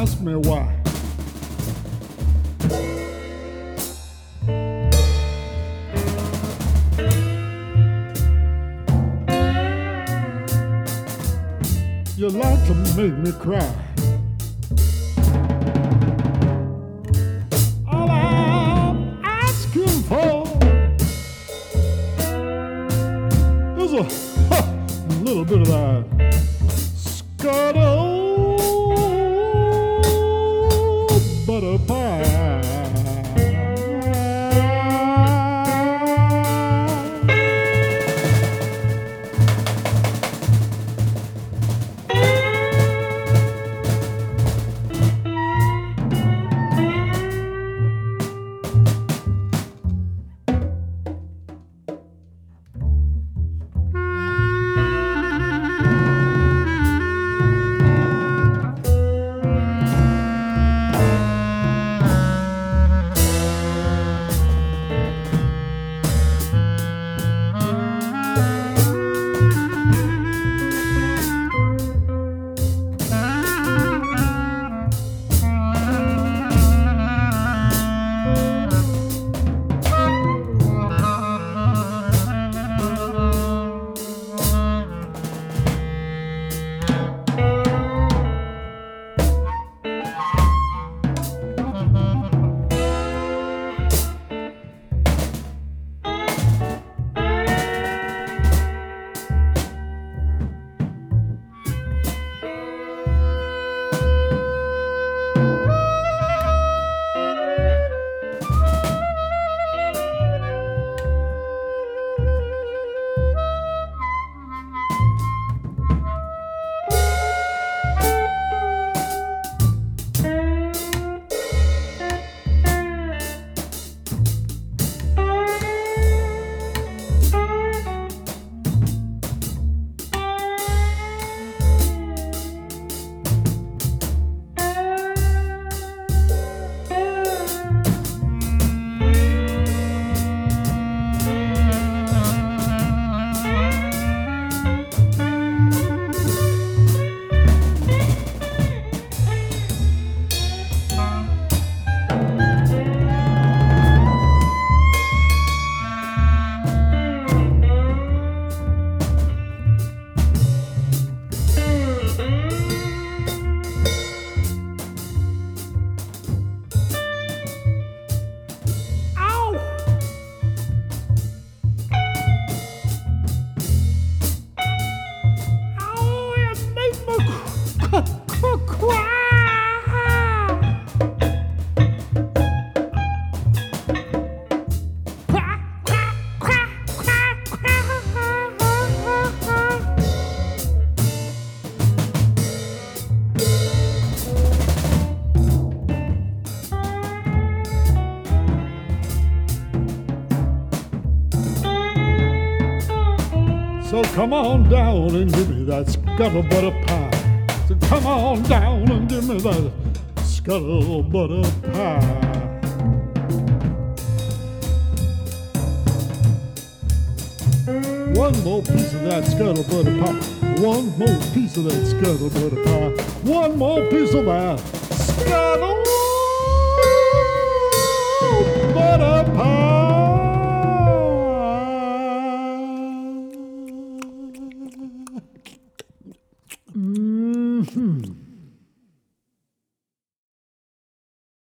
ask me why. You like to make me cry. All I'm asking for is a, huh, a little bit of that. Scott So come on down and give me that scuttle butter pie. Come on down and give me that scuttle butter pie. One more piece of that scuttle butter pie. One more piece of that scuttle butter pie. One more piece of that scuttle butter pie.